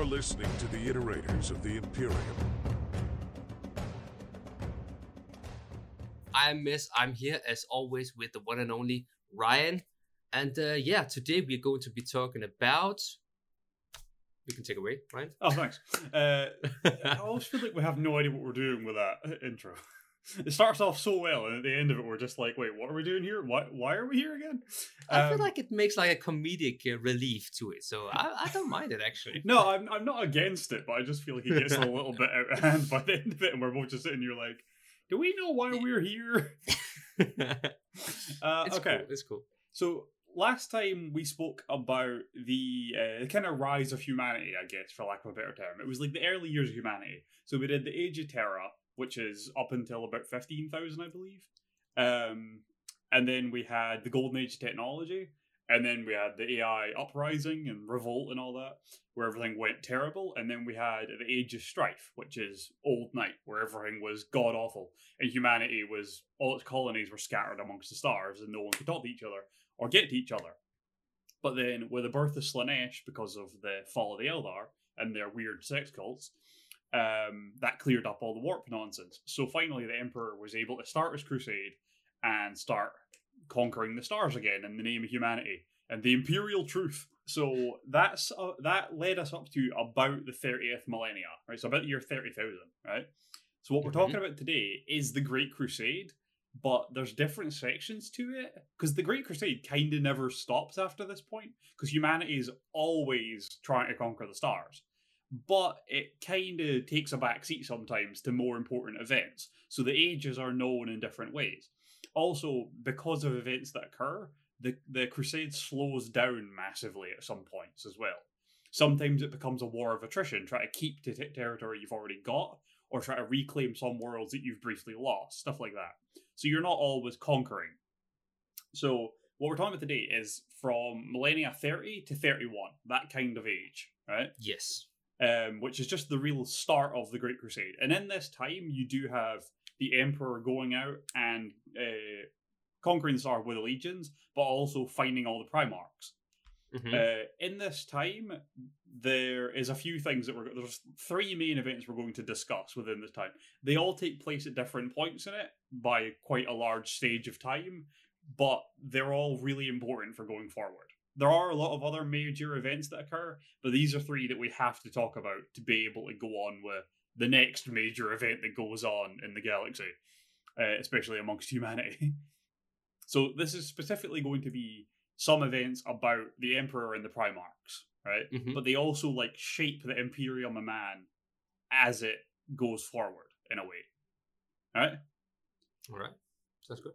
You're listening to the iterators of the Imperium. I'm Mez. I'm here as always with the one and only Ryan. And uh, yeah, today we're going to be talking about. You can take away, Ryan. Oh, thanks. Uh, I always feel like we have no idea what we're doing with that intro. It starts off so well, and at the end of it, we're just like, "Wait, what are we doing here? Why? Why are we here again?" I feel Um, like it makes like a comedic uh, relief to it, so I, I don't mind it actually. No, I'm I'm not against it, but I just feel like he gets a little bit out of hand by the end of it, and we're both just sitting here like, "Do we know why we're here?" Uh, it's okay, cool. It's cool. so last time we spoke about the uh, kind of rise of humanity, I guess, for lack of a better term. It was like the early years of humanity. So we did the Age of Terra, which is up until about fifteen thousand, I believe. Um, and then we had the Golden Age of technology, and then we had the AI uprising and revolt and all that, where everything went terrible. And then we had the Age of Strife, which is Old Night, where everything was god awful, and humanity was all its colonies were scattered amongst the stars, and no one could talk to each other or get to each other. But then, with the birth of Slaanesh, because of the fall of the Eldar and their weird sex cults, um, that cleared up all the warp nonsense. So finally, the Emperor was able to start his crusade and start conquering the stars again in the name of humanity and the Imperial truth. So that's uh, that led us up to about the thirtieth millennia, right? So about the year thirty thousand, right? So what we're Mhm. talking about today is the Great Crusade, but there's different sections to it because the Great Crusade kind of never stops after this point because humanity is always trying to conquer the stars. But it kind of takes a backseat sometimes to more important events. So the ages are known in different ways. Also, because of events that occur, the, the crusade slows down massively at some points as well. Sometimes it becomes a war of attrition, try to keep to t- territory you've already got, or try to reclaim some worlds that you've briefly lost, stuff like that. So you're not always conquering. So what we're talking about today is from millennia 30 to 31, that kind of age, right? Yes. Um, which is just the real start of the Great Crusade. And in this time, you do have the Emperor going out and uh, conquering the Star with the legions, but also finding all the Primarchs. Mhm. Uh, in this time, there is a few things that we're there's three main events we're going to discuss within this time. They all take place at different points in it by quite a large stage of time, but they're all really important for going forward. There are a lot of other major events that occur, but these are three that we have to talk about to be able to go on with the next major event that goes on in the galaxy, uh, especially amongst humanity. so this is specifically going to be some events about the Emperor and the Primarchs, right? Mhm. But they also like shape the Imperium of Man as it goes forward in a way, right? All right. Sounds good.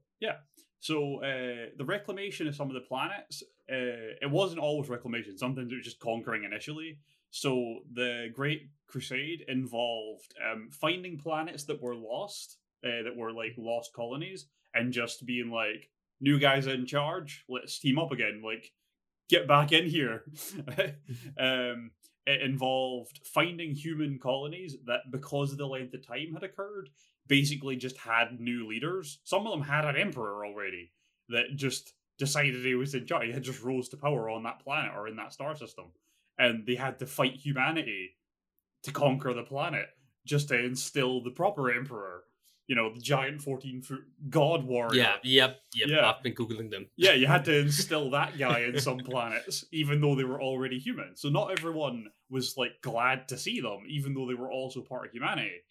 So uh, the reclamation of some of the planets, uh, it wasn't always reclamation. Sometimes it was just conquering initially. So the Great Crusade involved um, finding planets that were lost, uh, that were like lost colonies, and just being like, "New guys in charge. Let's team up again. Like, get back in here." um, it involved finding human colonies that, because of the length of time had occurred, basically just had new leaders. Some of them had an emperor already that just decided he was in charge. He had just rose to power on that planet or in that star system. And they had to fight humanity to conquer the planet just to instill the proper emperor. You know, the giant 14 foot god warrior. Yeah. Yep. Yep. Yeah. I've been googling them. Yeah, you had to instill that guy in some planets, even though they were already human. So not everyone was like glad to see them, even though they were also part of humanity.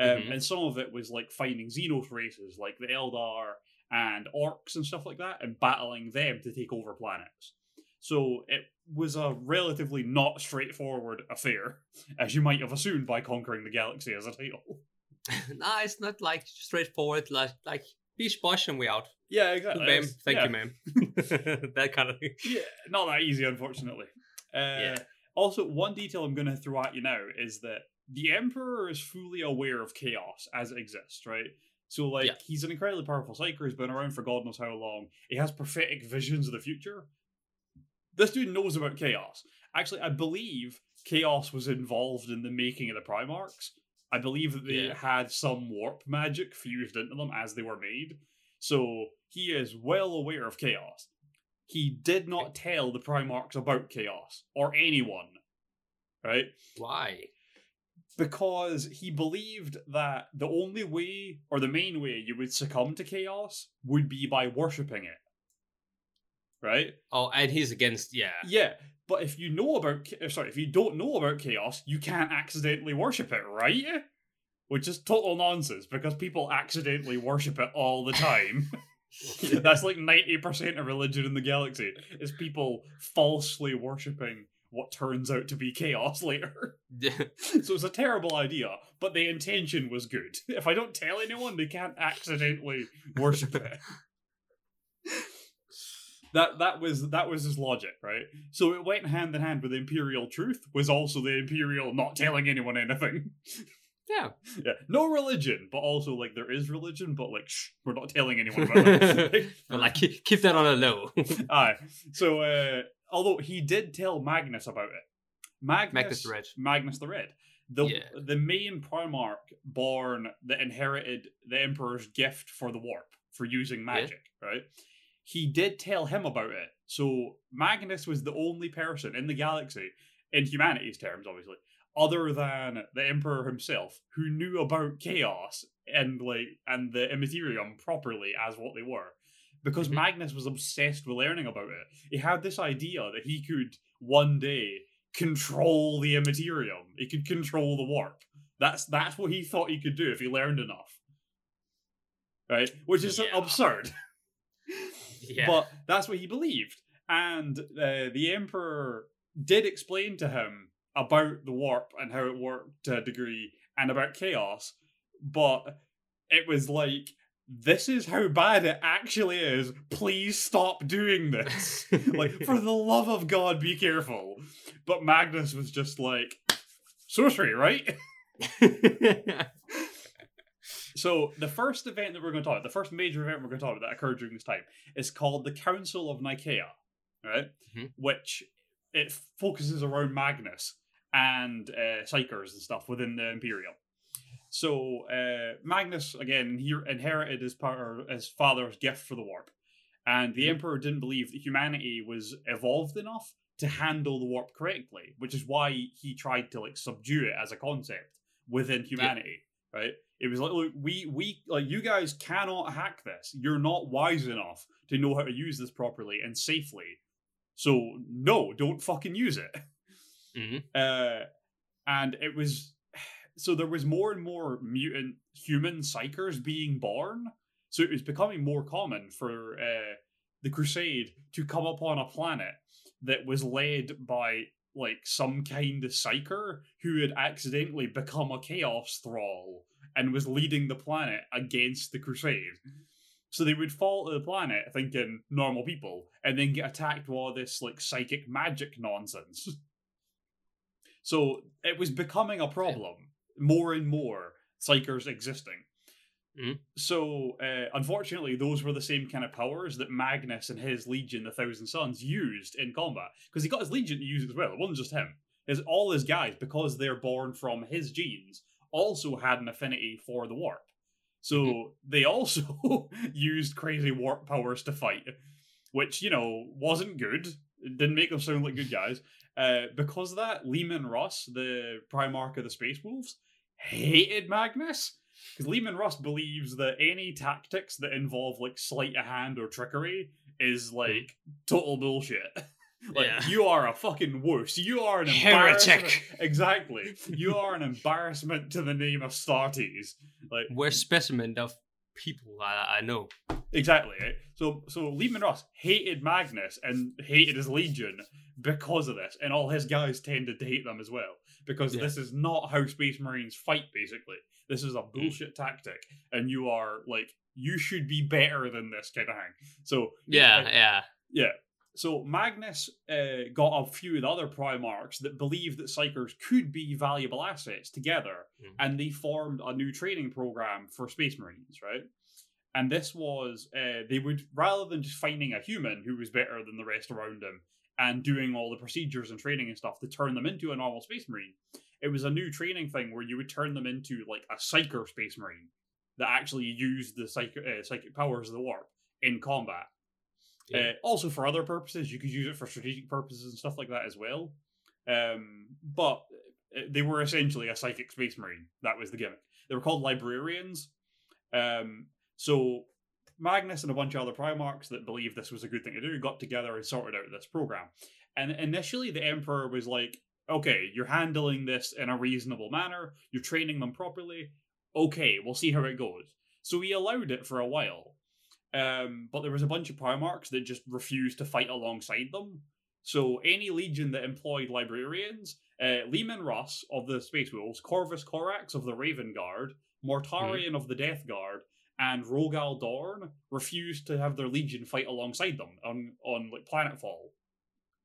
Um, Mhm. And some of it was like finding Xenos races, like the Eldar and Orcs and stuff like that, and battling them to take over planets. So it was a relatively not straightforward affair, as you might have assumed by conquering the galaxy as a title. nah, it's not like straightforward. Like like bish bosh and we out. Yeah, exactly. Thank yeah. you, ma'am. that kind of thing. Yeah, not that easy, unfortunately. Uh, Yeah. Also, one detail I'm going to throw at you now is that the Emperor is fully aware of chaos as it exists, right? So, like, Yeah. he's an incredibly powerful psyker. He's been around for God knows how long. He has prophetic visions of the future. This dude knows about chaos. Actually, I believe chaos was involved in the making of the Primarchs. I believe that they Yeah. had some warp magic fused into them as they were made. So he is well aware of chaos. He did not tell the Primarchs about chaos or anyone right? Why? Because he believed that the only way, or the main way, you would succumb to chaos would be by worshipping it. Right? Oh, and he's against yeah. Yeah, but if you know about, uh, sorry, if you don't know about chaos, you can't accidentally worship it, right? Which is total nonsense because people accidentally worship it all the time. That's like 90% of religion in the galaxy is people falsely worshipping what turns out to be chaos later. so it's a terrible idea, but the intention was good. If I don't tell anyone, they can't accidentally worship it. That that was that was his logic, right? So it went hand in hand with imperial truth was also the imperial not telling anyone anything. yeah. Yeah, no religion, but also like there is religion, but like shh, we're not telling anyone about it. But like keep, keep that on a low. Aye. So, uh, although he did tell Magnus about it, Magnus, Magnus the Red. Magnus the Red, the Yeah. the main Primarch born that inherited the Emperor's gift for the warp for using magic, right? He did tell him about it. So Magnus was the only person in the galaxy, in humanity's terms, obviously, other than the Emperor himself, who knew about chaos and like and the Immaterium properly as what they were because Mhm. Magnus was obsessed with learning about it. He had this idea that he could one day control the Immaterium. He could control the warp. That's that's what he thought he could do if he learned enough. Right? Which is Yeah. absurd. yeah. But that's what he believed. And uh, the Emperor did explain to him about the warp and how it worked to a degree and about chaos. But it was like, this is how bad it actually is. Please stop doing this. like, for the love of God, be careful. But Magnus was just like, sorcery, right? So the first event that we're going to talk about, the first major event we're going to talk about that occurred during this time, is called the Council of Nicaea, right? Mhm. Which it focuses around Magnus and uh, Psykers and stuff within the Imperium. So uh, Magnus again he inherited his power, his father's gift for the warp, and the. Emperor didn't believe that humanity was evolved enough to handle the warp correctly, which is why he tried to like subdue it as a concept within humanity. Right? It was like, look, we we like you guys cannot hack this. You're not wise enough to know how to use this properly and safely. So no, don't fucking use it. Mhm. Uh, and it was so there was more and more mutant human psykers being born. So it was becoming more common for uh, the crusade to come upon a planet that was led by like some kind of psyker who had accidentally become a chaos thrall and was leading the planet against the crusade. So they would fall to the planet thinking normal people and then get attacked with all this like psychic magic nonsense. So it was becoming a problem more and more psykers existing. Mhm. So uh, unfortunately, those were the same kind of powers that Magnus and his legion, the Thousand Sons, used in combat because he got his legion to use it as well. It wasn't just him. His all his guys, because they're born from his genes, also had an affinity for the warp. So Mhm. they also used crazy warp powers to fight, which you know wasn't good. It didn't make them sound like good guys. Uh, because of that, Leman Russ, the Primarch of the Space Wolves, hated Magnus. Because Leman Russ believes that any tactics that involve like sleight of hand or trickery is hmm. like total bullshit. like Yeah. you are a fucking wuss. You are an Heretic. Exactly. You are an embarrassment to the name of Startes. Like We're specimen of people I, I know. Exactly. Right? So so Leman Russ hated Magnus and hated his legion because of this, and all his guys tended to hate them as well because Yeah. this is not how Space Marines fight. Basically, this is a bullshit tactic, and you are like you should be better than this kind of thing. So Yeah, uh, yeah. yeah. So Magnus uh, got a few of the other Primarchs that believed that Psykers could be valuable assets together, Mhm. and they formed a new training program for Space Marines, right? And this was uh, they would rather than just finding a human who was better than the rest around him and doing all the procedures and training and stuff to turn them into a normal Space Marine. It was a new training thing where you would turn them into like a Psyker Space Marine that actually used the psychic, uh, psychic powers of the warp in combat. Yeah. Uh, also for other purposes, you could use it for strategic purposes and stuff like that as well. Um, but uh, they were essentially a psychic space marine. That was the gimmick. They were called librarians. Um, so Magnus and a bunch of other Primarchs that believed this was a good thing to do got together and sorted out this program. And initially, the Emperor was like, okay, you're handling this in a reasonable manner, you're training them properly. Okay, we'll see how it goes. So he allowed it for a while. Um, but there was a bunch of Primarchs that just refused to fight alongside them. So any legion that employed librarians, uh, Leman Russ of the Space Wolves, Corvus Corax of the Raven Guard, Mortarion of the Death Guard, and Rogal Dorn refused to have their legion fight alongside them on on like Planetfall.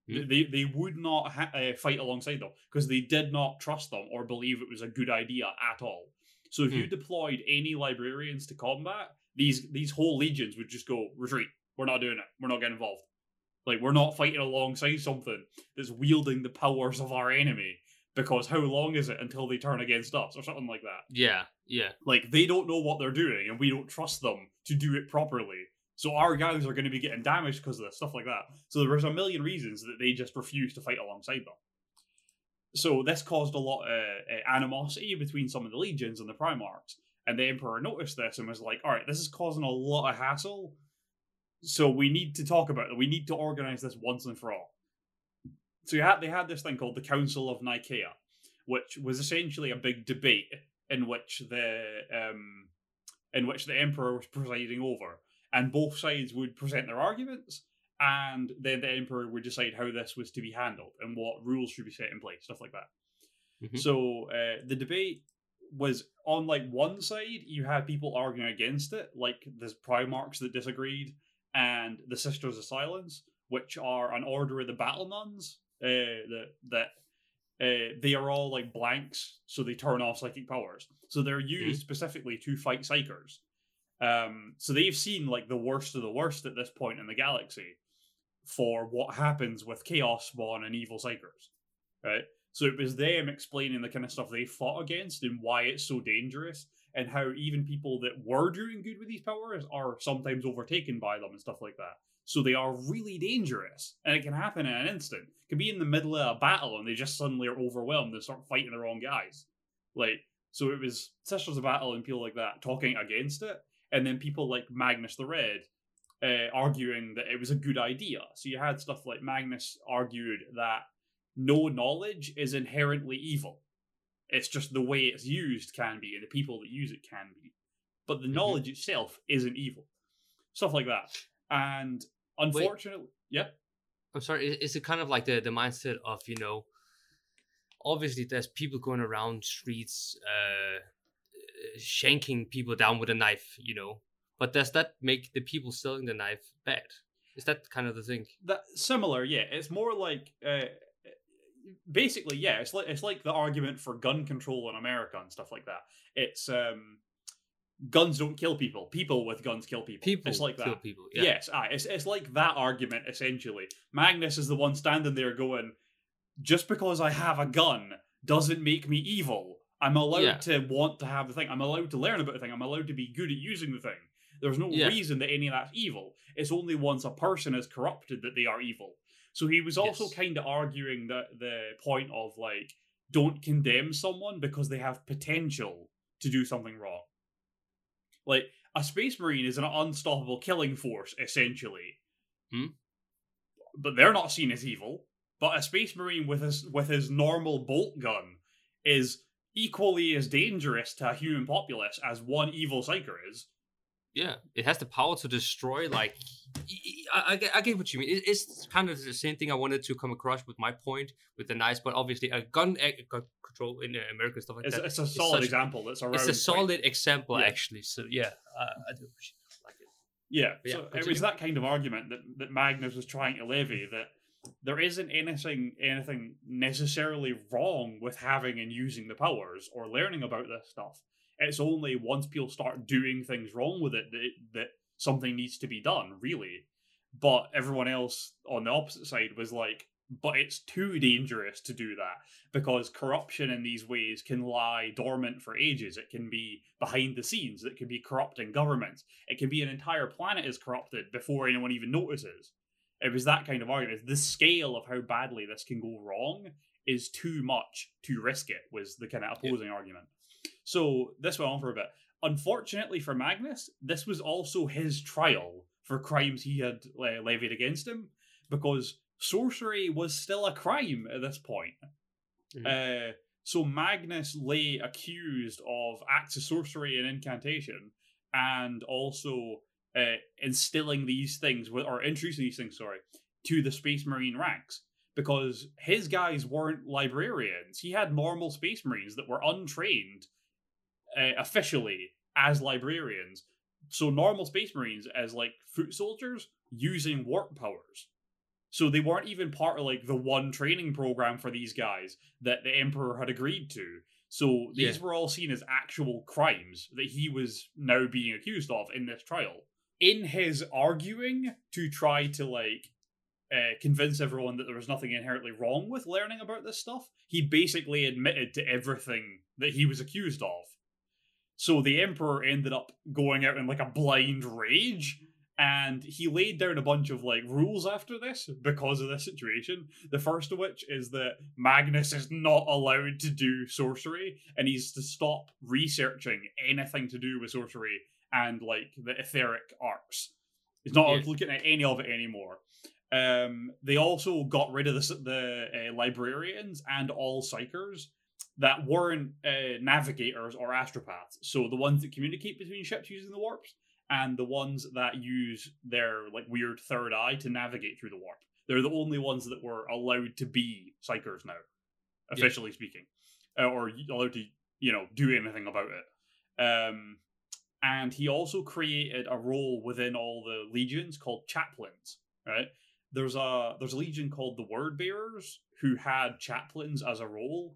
Hmm. They they would not ha- uh, fight alongside them because they did not trust them or believe it was a good idea at all. So if you Hmm. deployed any librarians to combat, these these whole legions would just go retreat. We're not doing it. We're not getting involved. Like we're not fighting alongside something that's wielding the powers of our enemy. Because how long is it until they turn against us or something like that? Yeah, yeah. Like they don't know what they're doing, and we don't trust them to do it properly. So our guys are going to be getting damaged because of this stuff like that. So there was a million reasons that they just refused to fight alongside them. So this caused a lot of uh, animosity between some of the legions and the Primarchs, and the Emperor noticed this and was like, "All right, this is causing a lot of hassle. So we need to talk about it. We need to organize this once and for all." So you had they had this thing called the Council of Nicaea, which was essentially a big debate in which the um, in which the emperor was presiding over, and both sides would present their arguments, and then the emperor would decide how this was to be handled and what rules should be set in place, stuff like that. Mhm. So uh, the debate was on like one side, you had people arguing against it, like the Primarchs that disagreed, and the Sisters of Silence, which are an order of the Battle Nuns uh, that that uh, they are all like blanks, so they turn off psychic powers. So they're used specifically to fight psykers. Um, so they've seen like the worst of the worst at this point in the galaxy for what happens with chaos spawn and evil psykers, right? So it was them explaining the kind of stuff they fought against and why it's so dangerous, and how even people that were doing good with these powers are sometimes overtaken by them and stuff like that. So they are really dangerous, and it can happen in an instant. It can be in the middle of a battle, and they just suddenly are overwhelmed and start fighting the wrong guys. Like, so it was Sisters of Battle and people like that talking against it, and then people like Magnus the Red uh, arguing that it was a good idea. So you had stuff like Magnus argued that no knowledge is inherently evil. It's just the way it's used can be, and the people that use it can be. But the Mhm. knowledge itself isn't evil. Stuff like that. And unfortunately, yeah. I'm sorry. Is it kind of like the the mindset of you know? Obviously, there's people going around streets, uh, uh, shanking people down with a knife. You know, but does that make the people selling the knife bad? Is that kind of the thing? that similar yeah it's more like uh basically yeah it's like it's like the argument for gun control in america and stuff like that it's um guns don't kill people people with guns kill people People it's like kill that people. Yeah. yes aye, it's, it's like that argument essentially magnus is the one standing there going just because i have a gun doesn't make me evil i'm allowed Yeah. to want to have the thing i'm allowed to learn about the thing i'm allowed to be good at using the thing there's no Yeah. reason that any of that's evil it's only once a person is corrupted that they are evil so he was also Yes. kind of arguing that the point of like don't condemn someone because they have potential to do something wrong like a space marine is an unstoppable killing force essentially. Hmm. but they're not seen as evil. But a space marine with his with his normal bolt gun is equally as dangerous to a human populace as one evil psyker is Yeah, it has the power to destroy. Like, I, I, get, I get what you mean. It, it's kind of the same thing I wanted to come across with my point with the knives, but obviously a gun, e- gun control in uh, America and stuff like it's, that. it's a solid such- example that's around It's a solid example, Yeah. actually. So yeah, uh, I do like it. Yeah, But yeah, so it was that kind of argument that, that Magnus was trying to levy that there isn't anything anything necessarily wrong with having and using the powers or learning about this stuff. It's only once people start doing things wrong with it that, that something needs to be done, really. But everyone else on the opposite side was like, but it's too dangerous to do that because corruption in these ways can lie dormant for ages. It can be behind the scenes. It can be corrupting governments. It can be an entire planet is corrupted before anyone even notices. It was that kind of argument. The scale of how badly this can go wrong is too much to risk it, was the kind of opposing argument. So this went on for a bit. Unfortunately for Magnus, this was also his trial for crimes he had uh, levied against him, because sorcery was still a crime at this point. Uh, so Magnus lay accused of acts of sorcery and incantation, and also uh, instilling these things, with, or introducing these things, sorry, to the Space Marine ranks. Because his guys weren't librarians. He had normal Space Marines that were untrained uh, officially as librarians. So normal Space Marines as like foot soldiers using warp powers. So they weren't even part of like the one training program for these guys that the Emperor had agreed to. So these Yeah. were all seen as actual crimes that he was now being accused of in this trial. In his arguing to try to like uh, convince everyone that there was nothing inherently wrong with learning about this stuff, he basically admitted to everything that he was accused of. So the Emperor ended up going out in like a blind rage and he laid down a bunch of like rules after this because of this situation. The first of which is that Magnus is not allowed to do sorcery and he's to stop researching anything to do with sorcery and like the etheric arts. He's not Yeah. looking at any of it anymore. Um, they also got rid of the the uh, librarians and all psykers that weren't uh, navigators or astropaths. So the ones that communicate between ships using the warps, and the ones that use their like weird third eye to navigate through the warp. They're the only ones that were allowed to be psykers now, officially speaking, uh, or allowed to you know do anything about it. Um, and he also created a role within all the legions called chaplains. Right? There's a there's a legion called the Word Bearers who had chaplains as a role,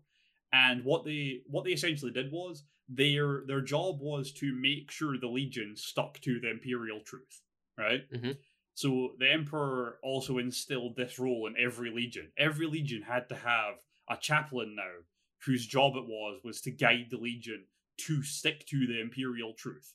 and what they what they essentially did was their their job was to make sure the legion stuck to the imperial truth. Right? Mhm. So the emperor also instilled this role in every legion. Every legion had to have a chaplain now, whose job it was was to guide the legion to stick to the imperial truth.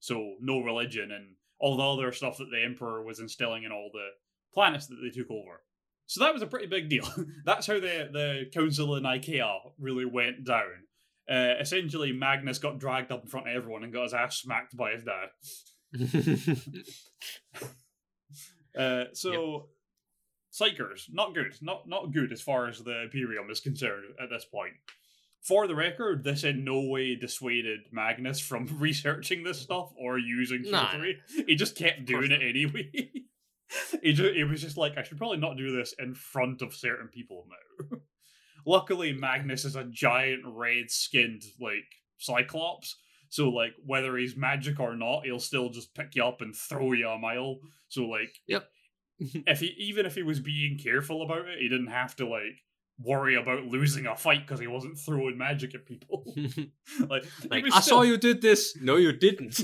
So no religion and all the other stuff that the emperor was instilling in all the planets that they took over. So that was a pretty big deal. That's how the the council of Nicaea really went down. Uh, essentially, Magnus got dragged up in front of everyone and got his ass smacked by his dad. Uh, so, Psykers, not good. Not not good as far as the Imperium is concerned at this point. For the record, this in no way dissuaded Magnus from researching this stuff or using Nah. sorcery. He just kept doing it anyway. He, just, he was just like, I should probably not do this in front of certain people now. Luckily, Magnus is a giant red skinned, like, Cyclops. So, like, whether he's magic or not, he'll still just pick you up and throw you a mile. So, like, Yep. if he even if he was being careful about it, he didn't have to like worry about losing a fight because he wasn't throwing magic at people. like, like, I still- saw you did this. No, you didn't.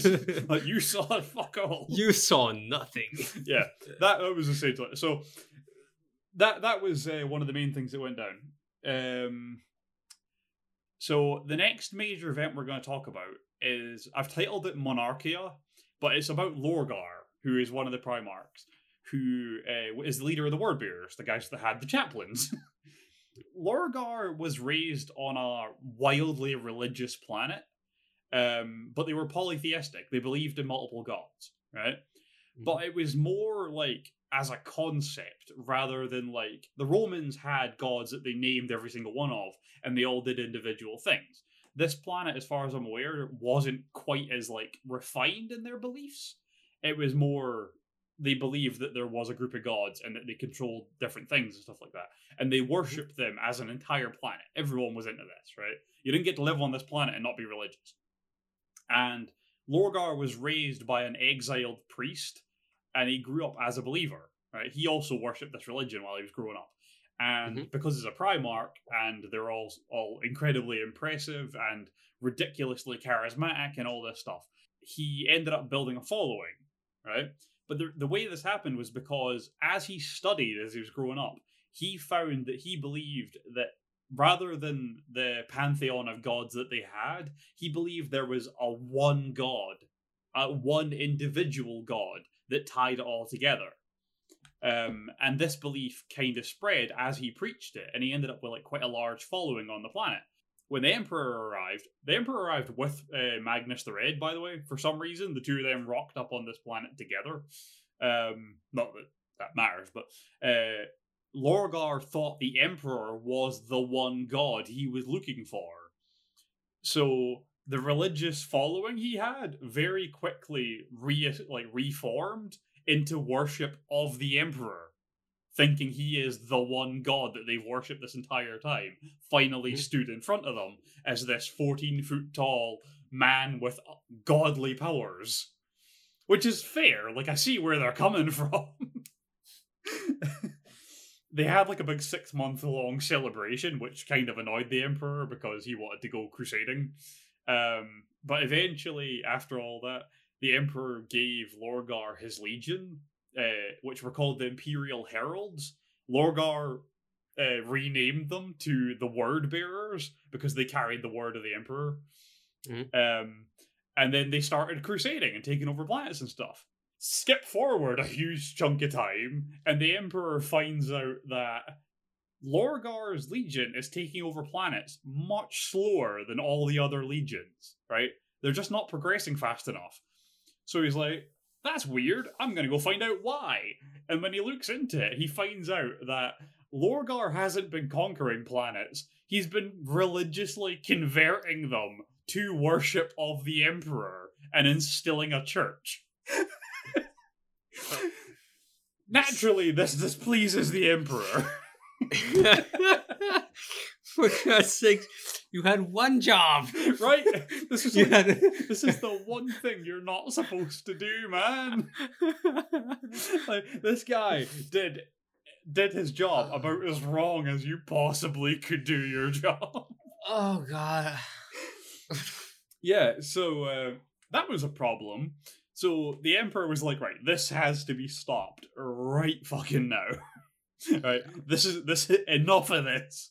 Like you saw. Fuck all. you saw nothing. yeah, that, that was essentially so. That that was uh, one of the main things that went down. Um, so the next major event we're going to talk about is I've titled it Monarchia, but it's about Lorgar, who is one of the Primarchs, who uh, is the leader of the Word Bearers, the guys that had the chaplains. Lorgar was raised on a wildly religious planet, um, but they were polytheistic. They believed in multiple gods, right? But it was more like as a concept rather than like the Romans had gods that they named every single one of, and they all did individual things. This planet, as far as I'm aware, wasn't quite as like refined in their beliefs. It was more they believed that there was a group of gods and that they controlled different things and stuff like that. And they mm-hmm. worshipped them as an entire planet. Everyone was into this, right? You didn't get to live on this planet and not be religious. And Lorgar was raised by an exiled priest and he grew up as a believer, right? He also worshipped this religion while he was growing up. And mm-hmm. because he's a Primarch and they're all all incredibly impressive and ridiculously charismatic and all this stuff, he ended up building a following, right? But the, the way this happened was because as he studied as he was growing up, he found that he believed that rather than the pantheon of gods that they had, he believed there was a one god, a one individual god that tied it all together. Um, and this belief kind of spread as he preached it, and he ended up with like quite a large following on the planet. When the Emperor arrived, the Emperor arrived with uh, Magnus the Red, by the way. For some reason, the two of them rocked up on this planet together. Um, not that that matters, but uh, Lorgar thought the Emperor was the one god he was looking for. So the religious following he had very quickly re like reformed into worship of the Emperor, thinking he is the one god that they've worshipped this entire time. Finally stood in front of them as this fourteen foot tall man with godly powers, which is fair. Like I see where they're coming from. they had like a big six month long celebration, which kind of annoyed the emperor because he wanted to go crusading. Um, but eventually, after all that, the emperor gave Lorgar his legion, uh, which were called the Imperial Heralds. Lorgar uh, renamed them to the Word Bearers because they carried the word of the emperor. Mhm. Um, and then they started crusading and taking over planets and stuff skip forward a huge chunk of time, and the Emperor finds out that Lorgar's legion is taking over planets much slower than all the other legions, right? They're just not progressing fast enough. So he's like, that's weird. I'm going to go find out why. And when he looks into it, he finds out that Lorgar hasn't been conquering planets, he's been religiously converting them to worship of the Emperor and instilling a church. Naturally, this displeases the Emperor. For God's sake, you had one job. right? This is like, had- this is the one thing you're not supposed to do, man. Like this guy did did his job about as wrong as you possibly could do your job. oh God. Yeah, so uh, that was a problem. So the emperor was like, right, this has to be stopped right fucking now. right, this is this enough of this.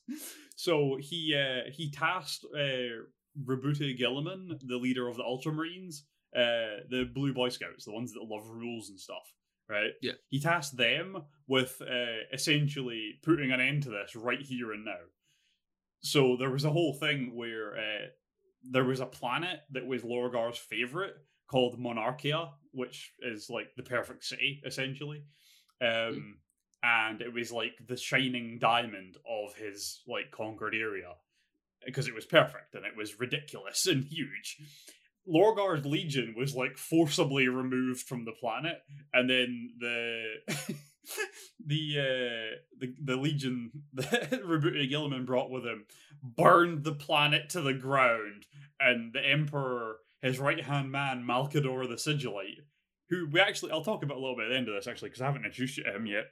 So he uh, he tasked uh, Roboute Guilliman, the leader of the Ultramarines, uh, the Blue Boy Scouts, the ones that love rules and stuff. Right. Yeah. He tasked them with uh, essentially putting an end to this right here and now. So there was a whole thing where uh, there was a planet that was Lorgar's favorite called Monarchia, which is like the perfect city essentially. Um, and it was like the shining diamond of his like conquered area because it was perfect and it was ridiculous and huge. Lorgar's legion was like forcibly removed from the planet, and then the the uh, the the legion that Roboute Guilliman brought with him burned the planet to the ground, and the Emperor, his right hand man, Malkador the Sigillite, who we actually I'll talk about a little bit at the end of this actually because I haven't introduced you to him yet.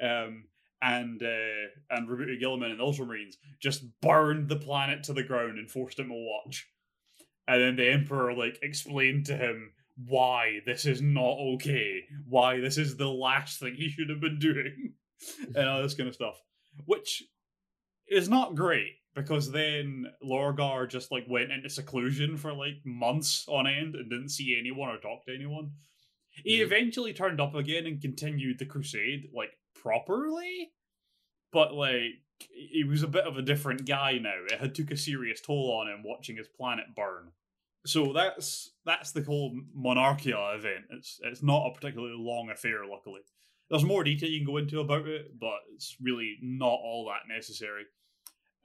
Um, and uh, and Roboute Guilliman and the Ultramarines just burned the planet to the ground and forced him to watch. And then the Emperor like explained to him why this is not okay, why this is the last thing he should have been doing, and all this kind of stuff. Which is not great because then Lorgar just like went into seclusion for like months on end and didn't see anyone or talk to anyone. He eventually turned up again and continued the crusade like properly, but like he was a bit of a different guy now. It had took a serious toll on him watching his planet burn. So that's that's the whole Monarchia event. It's it's not a particularly long affair, luckily. There's more detail you can go into about it, but it's really not all that necessary.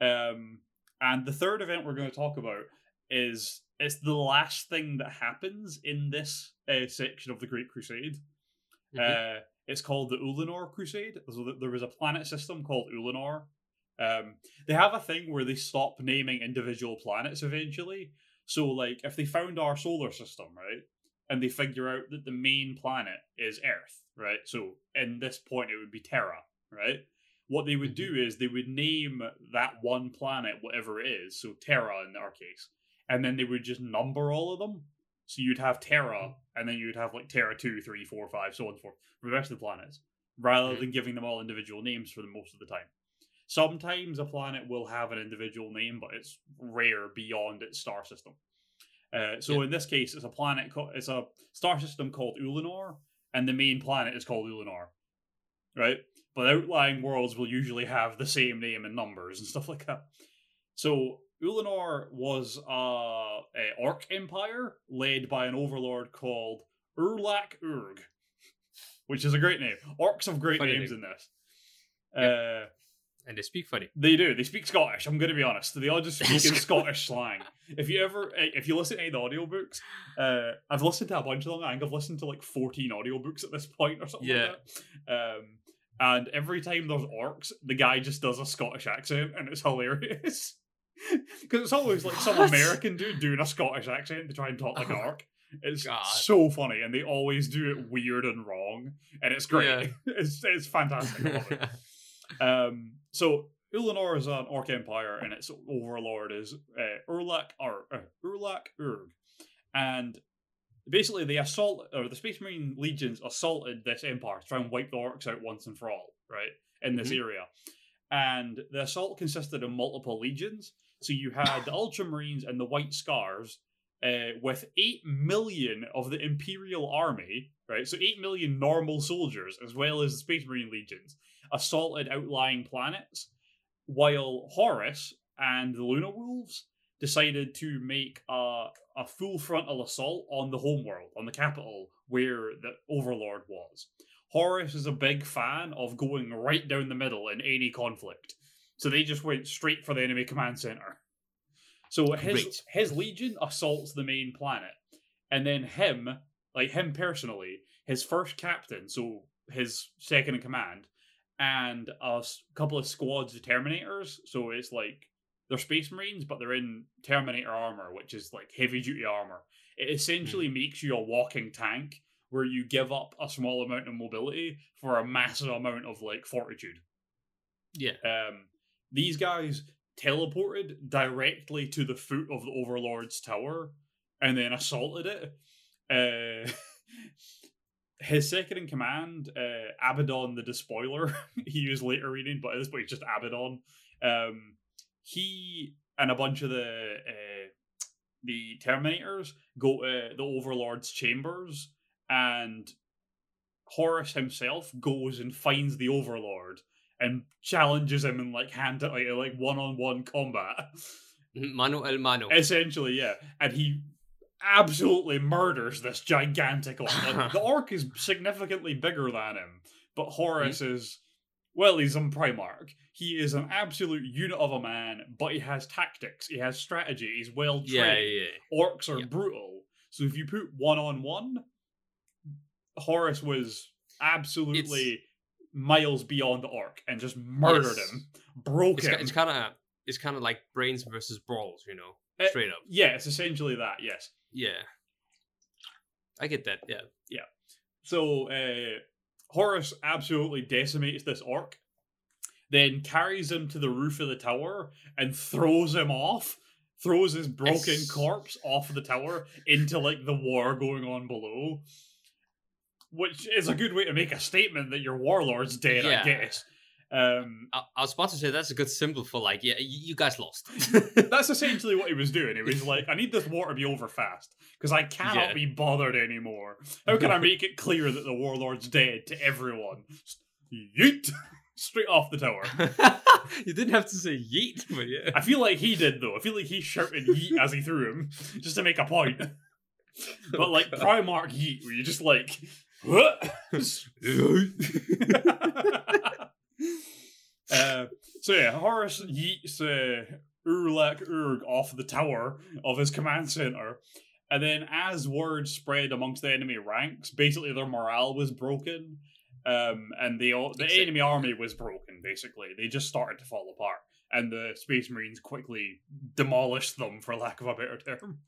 Um, and the third event we're going to talk about is it's the last thing that happens in this uh, section of the Great Crusade. Mhm. Uh, it's called the Ulanor Crusade. So there was a planet system called Ulanor. Um, they have a thing where they stop naming individual planets eventually. So, like, if they found our solar system, right, and they figure out that the main planet is Earth, right? So, in this point, it would be Terra, right? What they would do is they would name that one planet whatever it is, so Terra in our case, and then they would just number all of them. So you'd have Terra, and then you'd have like Terra 2, 3, 4, 5, so on and so forth, for the rest of the planets, rather Mhm. than giving them all individual names for the most of the time. Sometimes a planet will have an individual name, but it's rare beyond its star system. Uh, so Yeah. in this case, it's a planet. Co- it's a star system called Ulanor, and the main planet is called Ulanor. right? But outlying worlds will usually have the same name and numbers and stuff like that. So Ulanor was a, a orc empire led by an overlord called Urlak Urg, which is a great name. Orcs have great Funny names name. in this. Yep. Uh, And they speak funny. they do. They speak Scottish. I'm going to be honest. They all just speak in Scottish slang. If you ever, eh, if you listen to any of the audiobooks, uh, I've listened to a bunch of them. I think I've listened to like 14 audiobooks at this point or something Yeah. like that. Um, and every time there's orcs, the guy just does a Scottish accent, and it's hilarious. Because it's always like some What? American dude doing a Scottish accent to try and talk like an Oh, orc. It's God. so funny, and they always do it weird and wrong, and it's great. Yeah. it's it's fantastic. It. Um, so Ulanor is an orc empire, and its overlord is uh, Urlak or uh, Urlak Urg, and basically the assault or the Space Marine legions assaulted this empire to try and wipe the orcs out once and for all, right in this area. And the assault consisted of multiple legions. So you had the Ultramarines and the White Scars, uh, with eight million of the Imperial Army, right? So eight million normal soldiers, as well as the Space Marine legions, assaulted outlying planets, while Horus and the Luna Wolves decided to make a, a full frontal assault on the homeworld, on the capital where the Overlord was. Horus is a big fan of going right down the middle in any conflict. So they just went straight for the enemy command center. So his Great. his legion assaults the main planet, and then him, like him personally, his first captain, so his second in command, and a couple of squads of Terminators. So it's like they're Space Marines, but they're in Terminator armor, which is like heavy duty armor. It essentially hmm. makes you a walking tank where you give up a small amount of mobility for a massive amount of like fortitude. yeah. Um, these guys teleported directly to the foot of the Overlord's tower and then assaulted it. Uh, his second in command, uh, Abaddon the Despoiler, he was later reading, but at this point he's just Abaddon. Um, he and a bunch of the uh, the Terminators go to the Overlord's chambers, and Horus himself goes and finds the Overlord and challenges him in like hand to like like one on one combat. Mano el mano. Essentially, yeah. And he absolutely murders this gigantic orc. Like, the orc is significantly bigger than him, but Horus mm-hmm. is well, he's on Primarch. He is an absolute unit of a man, but he has tactics, he has strategy, he's well trained. yeah, yeah, yeah. Orcs are brutal. So if you put one on one, Horus was absolutely miles beyond the orc and just murdered Yes. him, broke It's, him. it's kind of it's kind of like brains versus brawls, you know, Eh, straight up. yeah, it's essentially that. Yes. Yeah, I get that. Yeah, Yeah. So uh, Horus absolutely decimates this orc, then carries him to the roof of the tower and throws him off. Throws his broken corpse off the tower into like the war going on below, which is a good way to make a statement that your warlord's dead. Yeah. I guess. Um, I, I was about to say that's a good symbol for like, yeah, you guys lost. that's essentially what he was doing. He was like, "I need this war to be over fast because I cannot Yeah. be bothered anymore. How can I make it clear that the warlord's dead to everyone?" Yeet! Straight off the tower. you didn't have to say yeet, but yeah. I feel like he did though. I feel like he shouted yeet as he threw him, just to make a point. But like Primarch yeet, where you just like? uh, so yeah, Horus yeets uh, Urlak Urg off the tower of his command center, and then as word spread amongst the enemy ranks, basically their morale was broken, um, and the the enemy army was broken. Basically, they just started to fall apart, and the Space Marines quickly demolished them, for lack of a better term.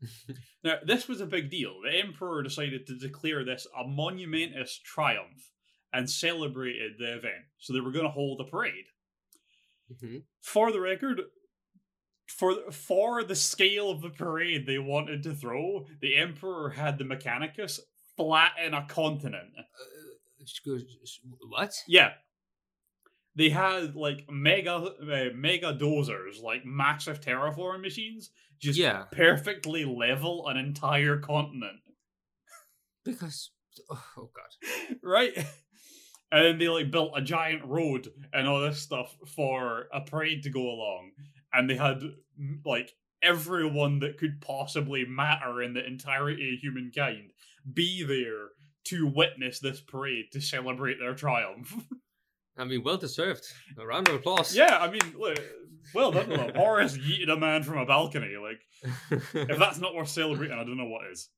Now, this was a big deal. The Emperor decided to declare this a monumentous triumph and celebrated the event. So they were going to hold a parade. Mhm. For the record, for for the scale of the parade they wanted to throw, the Emperor had the Mechanicus flatten a continent. Excuse- What? Yeah. They had like mega uh, mega dozers, like massive terraforming machines, just Yeah. perfectly level an entire continent. Because oh, oh god. right? And then they like built a giant road and all this stuff for a parade to go along. And they had like everyone that could possibly matter in the entirety of humankind be there to witness this parade to celebrate their triumph. I mean, well deserved. A round of applause. yeah, I mean, look, well done, though. Horus yeeted a man from a balcony. Like, if that's not worth celebrating, I don't know what is.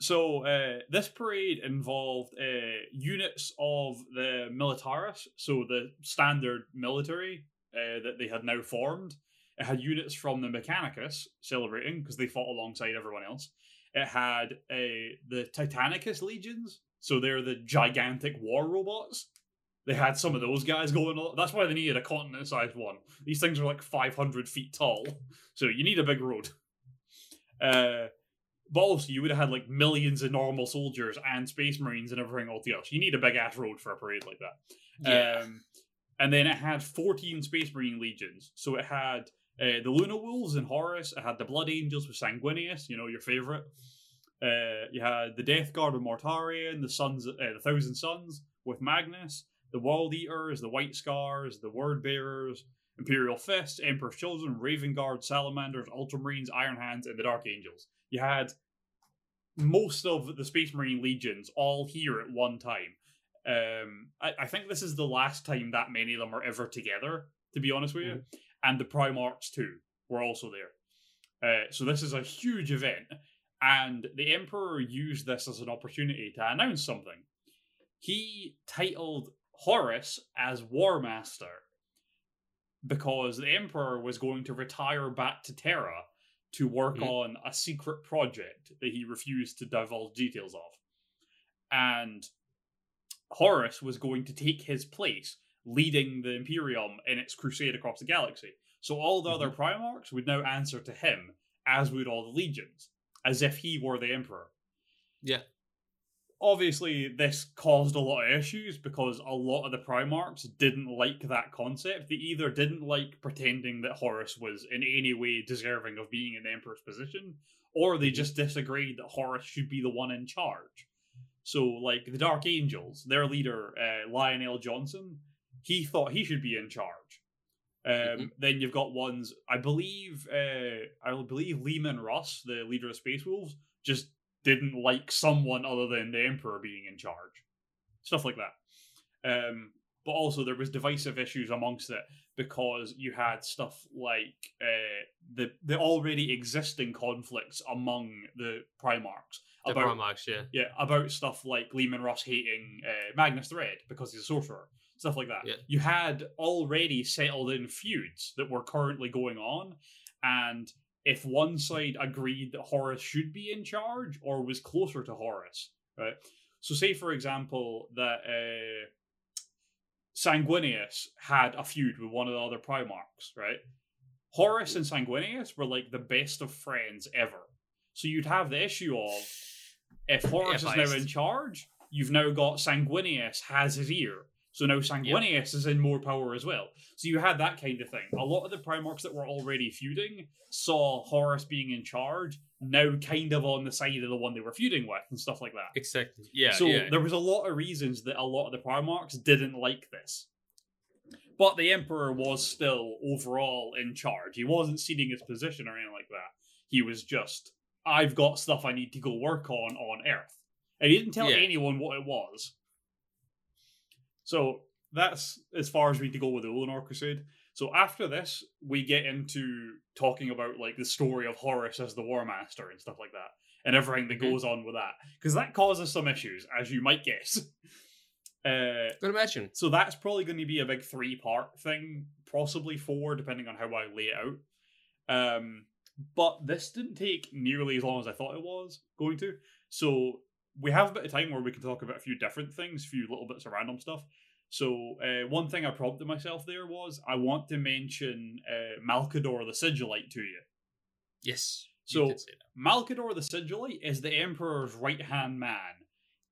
So uh, this parade involved uh, units of the militaris, so the standard military uh, that they had now formed. It had units from the Mechanicus celebrating because they fought alongside everyone else. It had uh, the Titanicus legions, so they're the gigantic war robots. They had some of those guys going on. That's why they needed a continent-sized one. These things are like 500 feet tall, so you need a big road. Uh, but also, you would have had like millions of normal soldiers and space marines and everything all together. So you need a big ass road for a parade like that. Yeah. Um, and then it had 14 space marine legions. So it had uh, the Luna Wolves and Horus. It had the Blood Angels with Sanguinius, you know, your favorite. Uh, you had the Death Guard with Mortarion, the Sons, uh, the Thousand Sons with Magnus, the World Eaters, the White Scars, the Word Bearers, Imperial Fist, Emperor's Children, Raven Guard, Salamanders, Ultramarines, Iron Hands, and the Dark Angels. You had most of the Space Marine legions all here at one time. Um, I, I think this is the last time that many of them are ever together, to be honest with you. And the Primarchs too were also there. Uh, so this is a huge event, and the Emperor used this as an opportunity to announce something. He titled Horus as War Master because the Emperor was going to retire back to Terra to work Mhm. on a secret project that he refused to divulge details of. And Horus was going to take his place, leading the Imperium in its crusade across the galaxy. So all the other Primarchs would now answer to him, as would all the legions, as if he were the Emperor. Yeah. Obviously, this caused a lot of issues because a lot of the Primarchs didn't like that concept. They either didn't like pretending that Horus was in any way deserving of being in the Emperor's position, or they just disagreed that Horus should be the one in charge. So, like the Dark Angels, their leader, uh, Lion El'Jonson, he thought he should be in charge. Um, Mhm. Then you've got ones, I believe, uh, I believe Leman Russ, the leader of Space Wolves, just didn't like someone other than the Emperor being in charge. Stuff like that. Um, but also there was divisive issues amongst it because you had stuff like uh, the the already existing conflicts among the Primarchs The about Primarchs, yeah. yeah, about stuff like Leman Russ hating uh, Magnus the Red because he's a sorcerer, stuff like that. Yeah. You had already settled in feuds that were currently going on, and if one side agreed that Horus should be in charge or was closer to Horus, right? So, say for example that uh, Sanguinius had a feud with one of the other Primarchs, right? Horus and Sanguinius were like the best of friends ever. So you'd have the issue of if Horus is now in charge, you've now got Sanguinius has his ear. So now Sanguinius is in more power as well. So you had that kind of thing. A lot of the Primarchs that were already feuding saw Horus being in charge, now kind of on the side of the one they were feuding with and stuff like that. Exactly. Yeah. so yeah. there was a lot of reasons that a lot of the Primarchs didn't like this. But the Emperor was still overall in charge. He wasn't ceding his position or anything like that. He was just, I've got stuff I need to go work on on Earth. And he didn't tell Yeah. anyone what it was. So that's as far as we need to go with the Ullanor Crusade. So after this, we get into talking about like the story of Horus as the War Master and stuff like that, and everything that Mhm. goes on with that, because that causes some issues, as you might guess. Uh, Good imagine. so that's probably going to be a big three part thing, possibly four, depending on how I lay it out. Um, but this didn't take nearly as long as I thought it was going to. So we have a bit of time where we can talk about a few different things, a few little bits of random stuff. So uh, one thing I prompted myself there was I want to mention uh, Malkador the Sigilite to you. Yes. So- you did say that. Malkador the Sigilite is the Emperor's right hand man.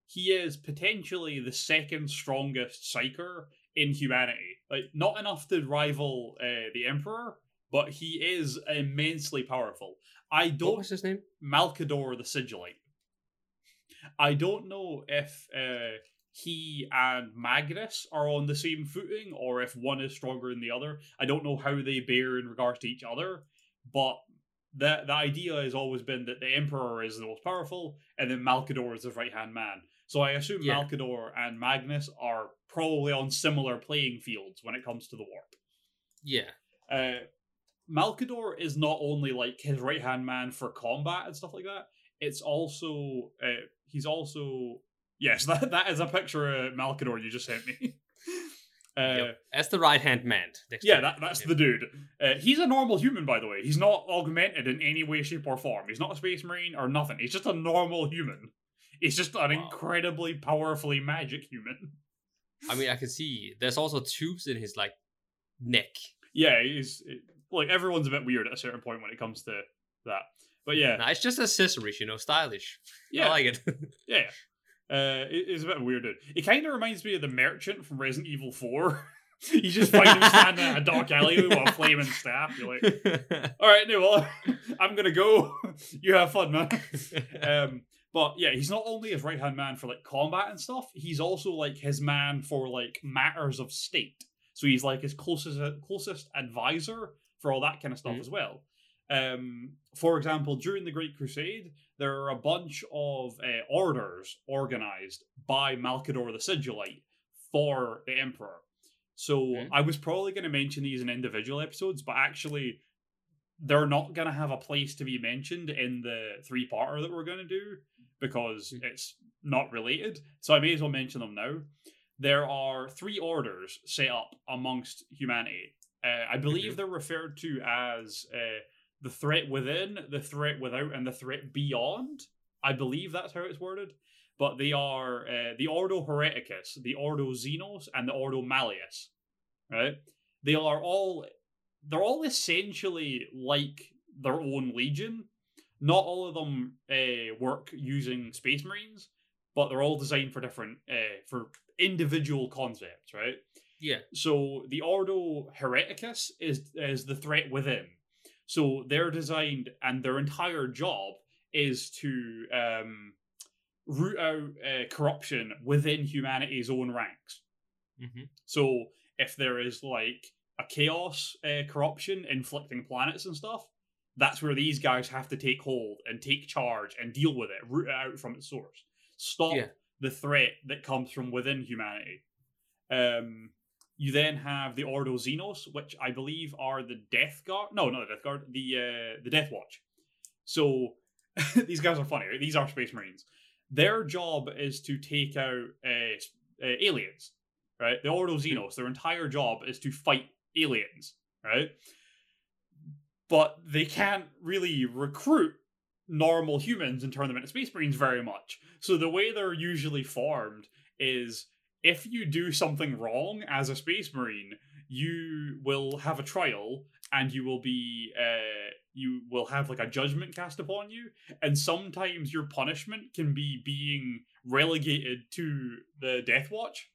He is potentially the second strongest psyker in humanity. Like, not enough to rival uh, the Emperor, but he is immensely powerful. I don't was his name? Malkador the Sigilite. I don't know if uh, he and Magnus are on the same footing, or if one is stronger than the other. I don't know how they bear in regards to each other, but the the idea has always been that the Emperor is the most powerful, and then Malkador is the right hand man. So I assume Yeah. Malkador and Magnus are probably on similar playing fields when it comes to the warp. Yeah. Uh, Malkador is not only like his right hand man for combat and stuff like that. It's also uh, he's also yes that that is a picture of Malkador you just sent me. Uh, Yep. As the right hand man. Yeah, that, that's Yeah. the dude. Uh, he's a normal human, by the way. He's not augmented in any way, shape, or form. He's not a space marine or nothing. He's just a normal human. He's just an Wow. incredibly powerfully magic human. I mean, I can see there's also tubes in his like neck. Yeah, he's like everyone's a bit weird at a certain point when it comes to that. But yeah, Nah, it's just accessories, you know, stylish. yeah, I like it. yeah. Uh, it- it's a bit weird, dude. It kind of reminds me of the merchant from Resident Evil Four. you just find him standing in a dark alleyway with a flaming staff. You're like, all right, no, well, I'm gonna go. you have fun, man. um, but yeah, he's not only his right hand man for like combat and stuff. He's also like his man for like matters of state. So he's like his closest closest advisor for all that kind of stuff Mhm. as well. Um, for example, during the Great Crusade, there are a bunch of uh, orders organized by Malkador the Sigilite for the Emperor. So Mhm. I was probably going to mention these in individual episodes, but actually, they're not going to have a place to be mentioned in the three parter that we're going to do because Mhm. it's not related. So I may as well mention them now. There are three orders set up amongst humanity. Uh, I believe they're referred to as uh, the threat within, the threat without, and the threat beyond. I believe that's how it's worded. But they are uh, the Ordo Hereticus, the Ordo Xenos, and the Ordo Malleus. Right? They are all they're all essentially like their own legion. Not all of them uh, work using Space Marines, but they're all designed for different uh, for individual concepts, right? yeah. So the Ordo Hereticus is is the threat within. So they're designed, and their entire job is to um, root out uh, corruption within humanity's own ranks. hmm So if there is like a chaos uh, corruption inflicting planets and stuff, that's where these guys have to take hold and take charge and deal with it, root it out from its source, stop Yeah. the threat that comes from within humanity. Um, you then have the Ordo Xenos, which I believe are the Death Guard. No, not the Death Guard. The uh, the Death Watch. So these guys are funny. Right? These are Space Marines. Their job is to take out uh, uh, aliens. Right. The Ordo Xenos. Their entire job is to fight aliens. Right. But they can't really recruit normal humans and turn them into Space Marines very much. So the way they're usually formed is if you do something wrong as a Space Marine, you will have a trial and you will be uh you will have like a judgment cast upon you and sometimes your punishment can be being relegated to the death watch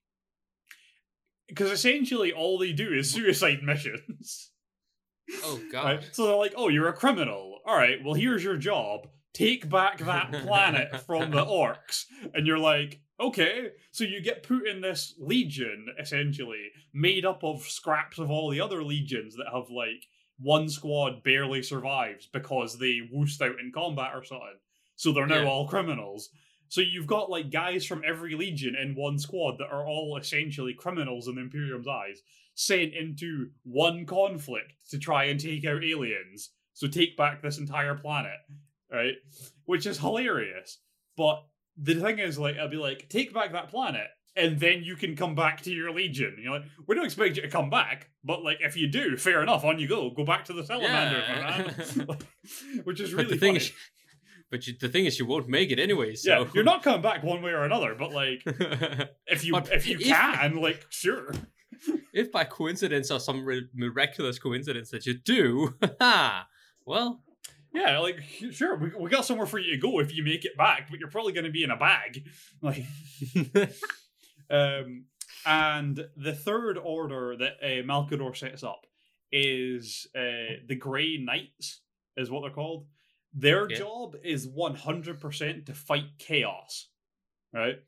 because essentially all they do is suicide missions Oh god. Right? So they're like, "Oh, you're a criminal. All right, well, here's your job. Take back that planet from the orcs." And you're like, "Okay." So you get put in this legion, essentially made up of scraps of all the other legions that have like one squad barely survives because they woosed out in combat or something. So they're now Yeah. all criminals. So you've got like guys from every legion in one squad that are all essentially criminals in the Imperium's eyes sent into one conflict to try and take out aliens. So take back this entire planet, right? Which is hilarious. But the thing is, like, I'll be like, take back that planet, and then you can come back to your legion. You're like, we don't expect you to come back, but like, if you do, fair enough. On you go. Go back to the salamander, Yeah. Which is really the thing funny. is, but you, the thing is, you won't make it anyway. So. yeah, you're not coming back one way or another. But like, if you if you if- can, like, sure. if by coincidence or some re- miraculous coincidence that you do, well, Yeah, like sure, we, we got somewhere for you to go if you make it back, but you're probably going to be in a bag. Like, um, and the third order that uh, Malkador sets up is uh, the Grey Knights, is what they're called. Their Yeah. job is one hundred percent to fight chaos, right?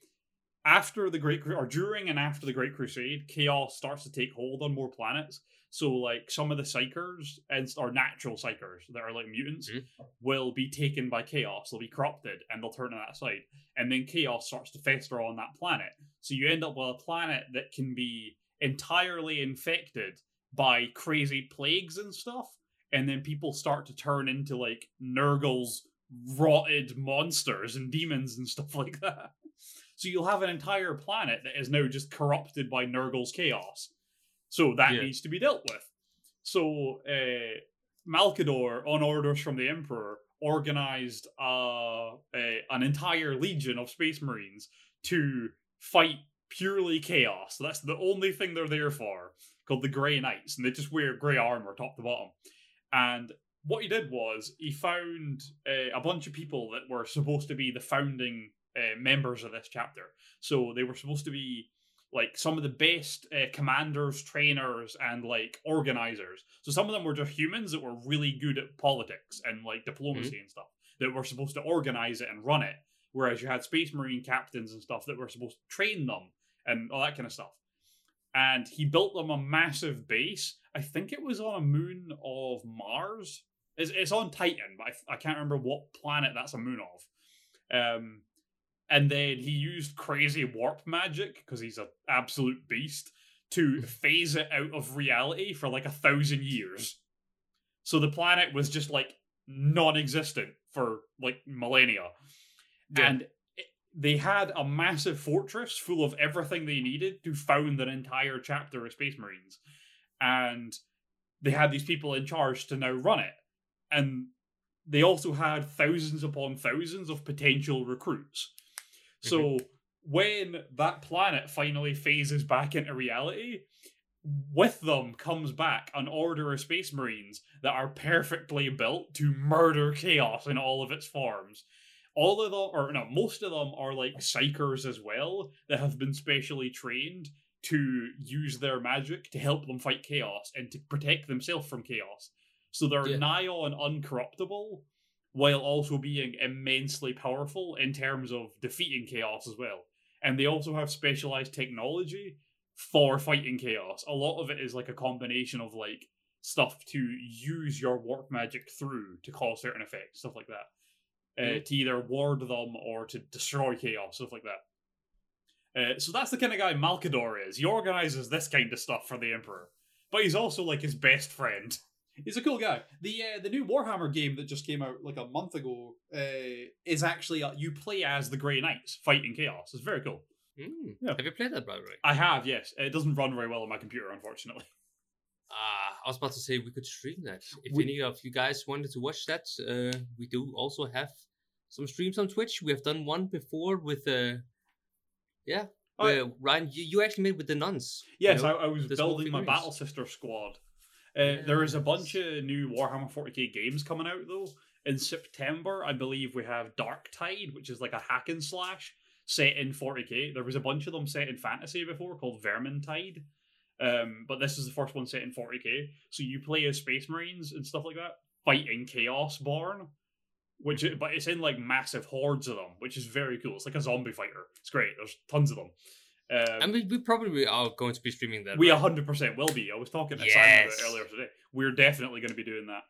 after the Great or during and after the Great Crusade, chaos starts to take hold on more planets. So like some of the psykers and or natural psykers that are like mutants Mhm. will be taken by chaos. They'll be corrupted and they'll turn to that side. And then chaos starts to fester on that planet. So you end up with a planet that can be entirely infected by crazy plagues and stuff. And then people start to turn into like Nurgle's rotted monsters and demons and stuff like that. So you'll have an entire planet that is now just corrupted by Nurgle's chaos. So that Yeah. needs to be dealt with. So uh, Malkador, on orders from the Emperor, organized uh, a, an entire legion of Space Marines to fight purely chaos. That's the only thing they're there for, called the Grey Knights, and they just wear grey armor top to bottom. And what he did was he found uh, a bunch of people that were supposed to be the founding uh, members of this chapter. So they were supposed to be like some of the best uh, commanders, trainers, and like organizers. So some of them were just humans that were really good at politics and like diplomacy and stuff that were supposed to organize it and run it. Whereas you had Space Marine captains and stuff that were supposed to train them and all that kind of stuff. And he built them a massive base. I think it was on a moon of Mars. It's, it's on Titan, but I, I can't remember what planet that's a moon of. Um, and then he used crazy warp magic because he's an absolute beast to hmm. phase it out of reality for like a thousand years. So the planet was just like non-existent for like millennia, Yeah. and it, they had a massive fortress full of everything they needed to found an entire chapter of Space Marines, and they had these people in charge to now run it, and they also had thousands upon thousands of potential recruits. So mm-hmm. when that planet finally phases back into reality, with them comes back an order of space marines that are perfectly built to murder chaos in all of its forms. All of them, or no, most of them are like psykers as well that have been specially trained to use their magic to help them fight chaos and to protect themselves from chaos. So they're Yeah. nigh on uncorruptible while also being immensely powerful in terms of defeating chaos as well. And they also have specialized technology for fighting chaos. A lot of it is like a combination of like stuff to use your warp magic through to cause certain effects, stuff like that. Uh, to either ward them or to destroy chaos, stuff like that. Uh, so that's the kind of guy Malkador is. He organizes this kind of stuff for the Emperor, but he's also like his best friend. He's a cool guy. The uh, the new Warhammer game that just came out like a month ago uh, is actually uh, You play as the Grey Knights fighting chaos. It's very cool. Mm. Yeah. Have you played that, by the way? I have, yes. It doesn't run very well on my computer, unfortunately. Ah, I was about to say we could stream that. If We- any of you guys wanted to watch that, uh, we do also have some streams on Twitch. We have done one before with, uh, yeah, Oh, Ryan, you, you actually made with the nuns. you Yes, know? I, I was building my. Battle Sister squad. Uh, There is a bunch of new Warhammer 40k games coming out though. In September, I believe we have Dark Tide, which is like a hack and slash set in 40k. There was a bunch of them set in fantasy before called Vermintide. Um, but this is the first one set in 40k. So you play as Space Marines and stuff like that, fighting Chaos Born. Which, but it's in like massive hordes of them, which is very cool. It's like a zombie fighter. It's great. There's tons of them. Um, I mean, we probably are going to be streaming that. we right? 100% will be. I was talking to Simon about it earlier today. We're definitely going to be doing that.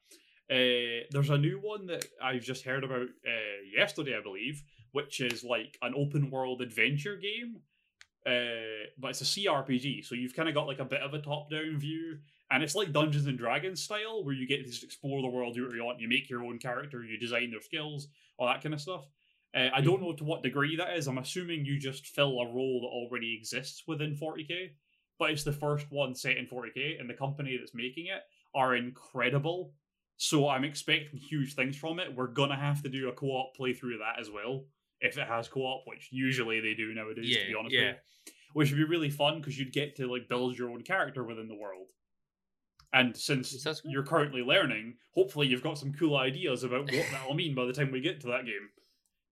Uh, there's a new one that I've just heard about uh, yesterday, I believe, which is like an open world adventure game. Uh, but it's a CRPG, so you've kind of got like a bit of a top down view, and it's like Dungeons and Dragons style, where you get to just explore the world, you want, you make your own character, you design their skills, all that kind of stuff. Uh, I don't know to what degree that is. I'm assuming you just fill a role that already exists within 40k, but it's the first one set in 40k, and the company that's making it are incredible. So I'm expecting huge things from it. We're gonna have to do a co-op playthrough of that as well, if it has co-op, which usually they do nowadays. to be honest yeah. with you, which would be really fun because you'd get to like build your own character within the world. And since you're currently learning, hopefully you've got some cool ideas about what that'll mean by the time we get to that game.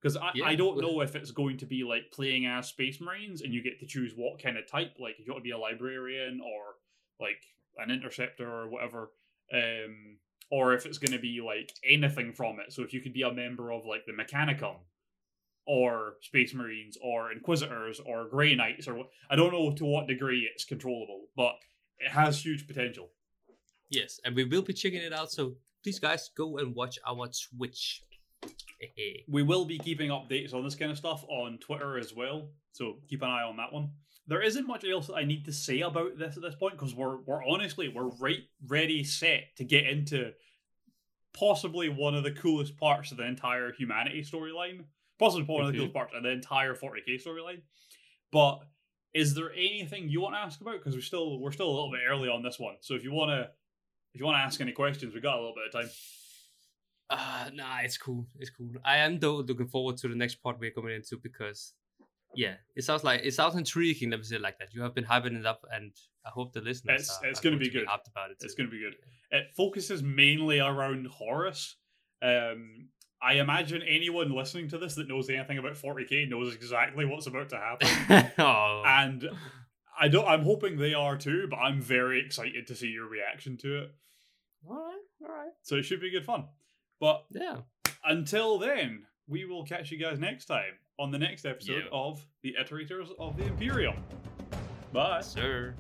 Because I, Yeah, I don't know if it's going to be like playing as Space Marines and you get to choose what kind of type, like if you want to be a librarian or like an interceptor or whatever, um, or if it's going to be like anything from it. So if you could be a member of like the Mechanicum or Space Marines or Inquisitors or Grey Knights or what. I don't know to what degree it's controllable, but it has huge potential. Yes, and we will be checking it out. So please, guys, go and watch our Twitch. We will be keeping updates on this kind of stuff on Twitter as well, so keep an eye on that one. There isn't much else that I need to say about this at this point because we're we're honestly we're right ready set to get into possibly one of the coolest parts of the entire humanity storyline, possibly one of the coolest parts of the entire 40k storyline. But is there anything you want to ask about? Because we're still we're still a little bit early on this one, so if you want to if you want to ask any questions, we got a little bit of time. Uh, nah, it's cool. It's cool. I am though looking forward to the next part we're coming into because, yeah, it sounds like it sounds intriguing. Let me say it like that. You have been hyping it up, and I hope the listeners. It's- are, it's going be to good. hyped about it. It's gonna be good. It focuses mainly around Horus. Um, I imagine anyone listening to this that knows anything about 40k knows exactly what's about to happen, oh, and I don't. I'm hoping they are too, but I'm very excited to see your reaction to it. all right, all right. So it should be good fun. But Yeah. until then, we will catch you guys next time on the next episode Yeah. of the Iterators of the Imperium. Bye. Sir.